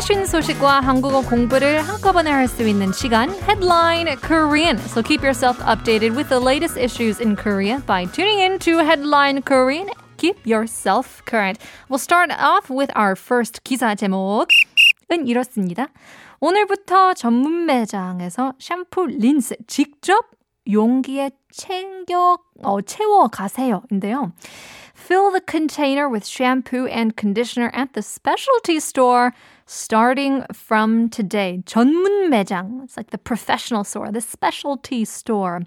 최신 소식과 한국어 공부를 한꺼번에 할 수 있는 시간 Headline Korean. So keep yourself updated with the latest issues in Korea by tuning in to Headline Korean. Keep yourself current. We'll start off with our first 기사 제목은 이렇습니다. 오늘부터 전문 매장에서 샴푸, 린스 직접 용기에 챙겨 어, 채워 가세요인데요. Fill the container with shampoo and conditioner at the specialty store starting from today. 전문 매장. It's like the professional store, the specialty store.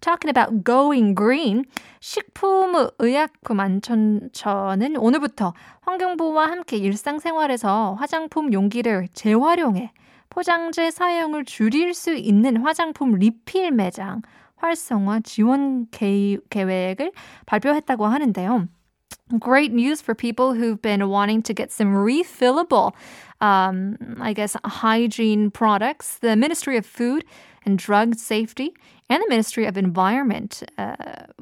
Talking about going green. 식품의약품 안전처는 오늘부터 환경부와 함께 일상생활에서 화장품 용기를 재활용해 포장재 사용을 줄일 수 있는 화장품 리필 매장 활성화 지원 계획을 발표했다고 하는데요. Great news for people who've been wanting to get some refillable, um, I guess, hygiene products. The Ministry of Food and Drug Safety and the Ministry of Environment uh,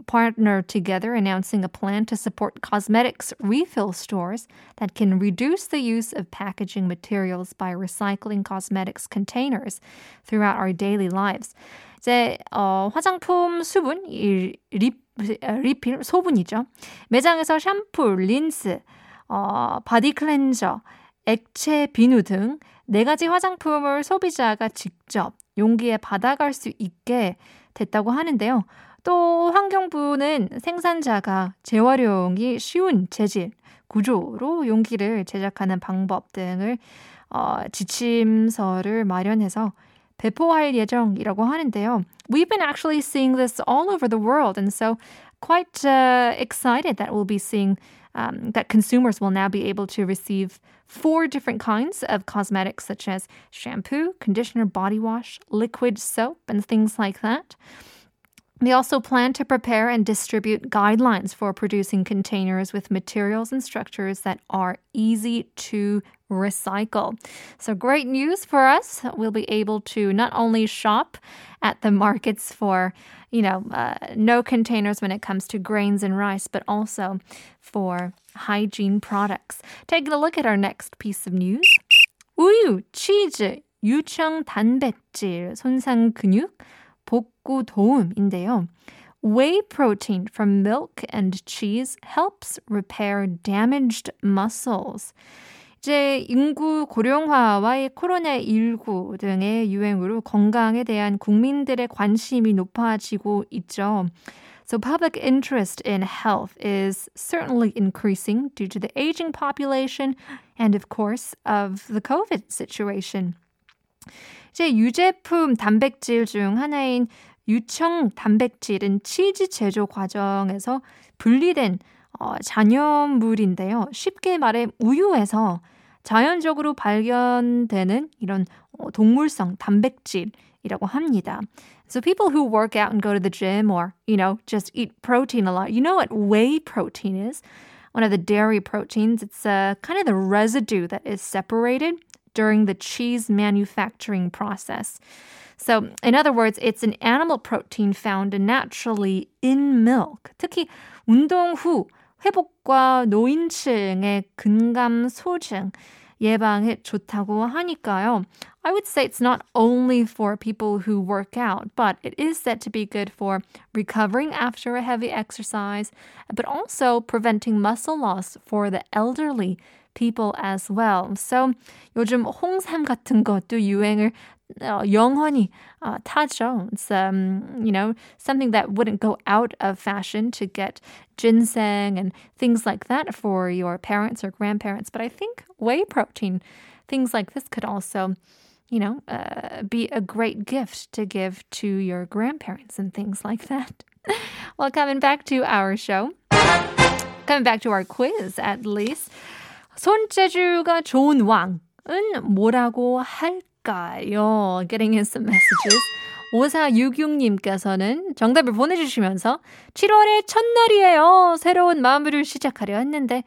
partnered together announcing a plan to support cosmetics refill stores that can reduce the use of packaging materials by recycling cosmetics containers throughout our daily lives. 이제 어, 화장품 수분, 이 립, 리필, 소분이죠. 매장에서 샴푸, 린스, 어, 바디 클렌저, 액체 비누 등 네 가지 화장품을 소비자가 직접 용기에 받아갈 수 있게 됐다고 하는데요. 또 환경부는 생산자가 재활용이 쉬운 재질, 구조로 용기를 제작하는 방법 등을 어, 지침서를 마련해서 배포할 예정이라고 하는데요. We've been actually seeing this all over the world, and so quite uh, excited that we'll be seeing um, that consumers will now be able to receive four different kinds of cosmetics, such as shampoo, conditioner, body wash, liquid soap, and things like that. They also plan to prepare and distribute guidelines for producing containers with materials and structures that are easy to recycle. So, great news for us. We'll be able to not only shop at the markets for, you know, uh, no containers when it comes to grains and rice, but also for hygiene products. Taking a look at our next piece of news. 우유, 치즈, 유청 단백질, 손상 근육, 복구 도움인데요. Whey protein from milk and cheese helps repair damaged muscles. 이제 인구 고령화와의 코로나19 등의 유행으로 건강에 대한 국민들의 관심이 높아지고 있죠. So public interest in health is certainly increasing due to the aging population and of course of the COVID situation. 이제 유제품 단백질 중 하나인 유청 단백질은 치즈 제조 과정에서 분리된 어, 잔여물인데요. 쉽게 말해 우유에서 자연적으로 발견되는 이런 어, 동물성 단백질이라고 합니다. So people who work out and go to the gym or, you know, just eat protein a lot, you know what whey protein is? One of the dairy proteins. It's uh, kind of the residue that is separated during the cheese manufacturing process. So, in other words, it's an animal protein found naturally in milk. 특히 운동 후 회복과 노인층의 근감 소증 예방에 좋다고 하니까요. I would say it's not only for people who work out, but it is said to be good for recovering after a heavy exercise, but also preventing muscle loss for the elderly people as well. So 요즘 홍삼 같은 것도 유행을 어, 영원히 어, 타죠. It's um, you know something that wouldn't go out of fashion to get ginseng and things like that for your parents or grandparents. But I think whey protein, things like this could also, you know, uh, be a great gift to give to your grandparents and things like that. well, coming back to our show, coming back to our quiz at least. 손재주가 좋은 왕은 뭐라고 할까 요? Getting in some messages. 5466님께서는 정답을 보내주시면서 7월의 첫날이에요. 새로운 마무리를 시작하려 했는데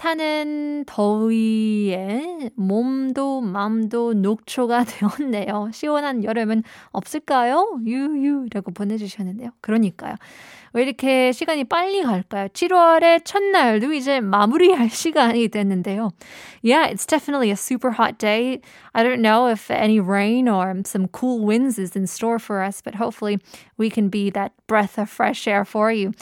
타는 더위에 몸도 마음도 녹초가 되었네요. 시원한 여름은 없을까요? 유유라고 보내주셨는데요. 그러니까요. 왜 이렇게 시간이 빨리 갈까요? 7월의 첫날도 이제 마무리할 시간이 됐는데요. Yeah, it's definitely a super hot day. I don't know if any rain or some cool winds is in store for us, but hopefully we can be that breath of fresh air for you.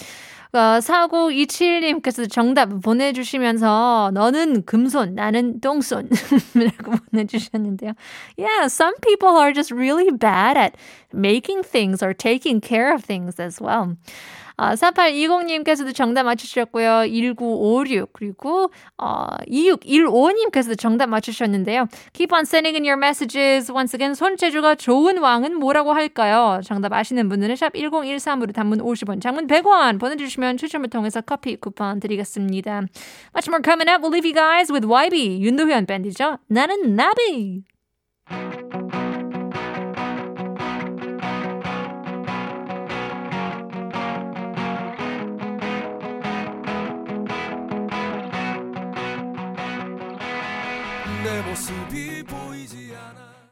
어, 4927님께서 정답 보내주시면서 너는 금손, 나는 똥손 라고 보내주셨는데요. Yeah, some people are just really bad at making things or taking care of things as well. 아, 4820님께서도 정답 맞추셨고요. 1956 그리고 어, 2615님께서도 정답 맞추셨는데요. Keep on sending in your messages. Once again, 손재주가 좋은 왕은 뭐라고 할까요? 정답 아시는 분들은 샵 1013으로 단문 50원, 장문 100원 보내주시면 추첨을 통해서 커피 쿠폰 드리겠습니다. Much more coming up. We'll leave you guys with YB, 윤도현 밴드죠. 나는 나비. でもスリーポ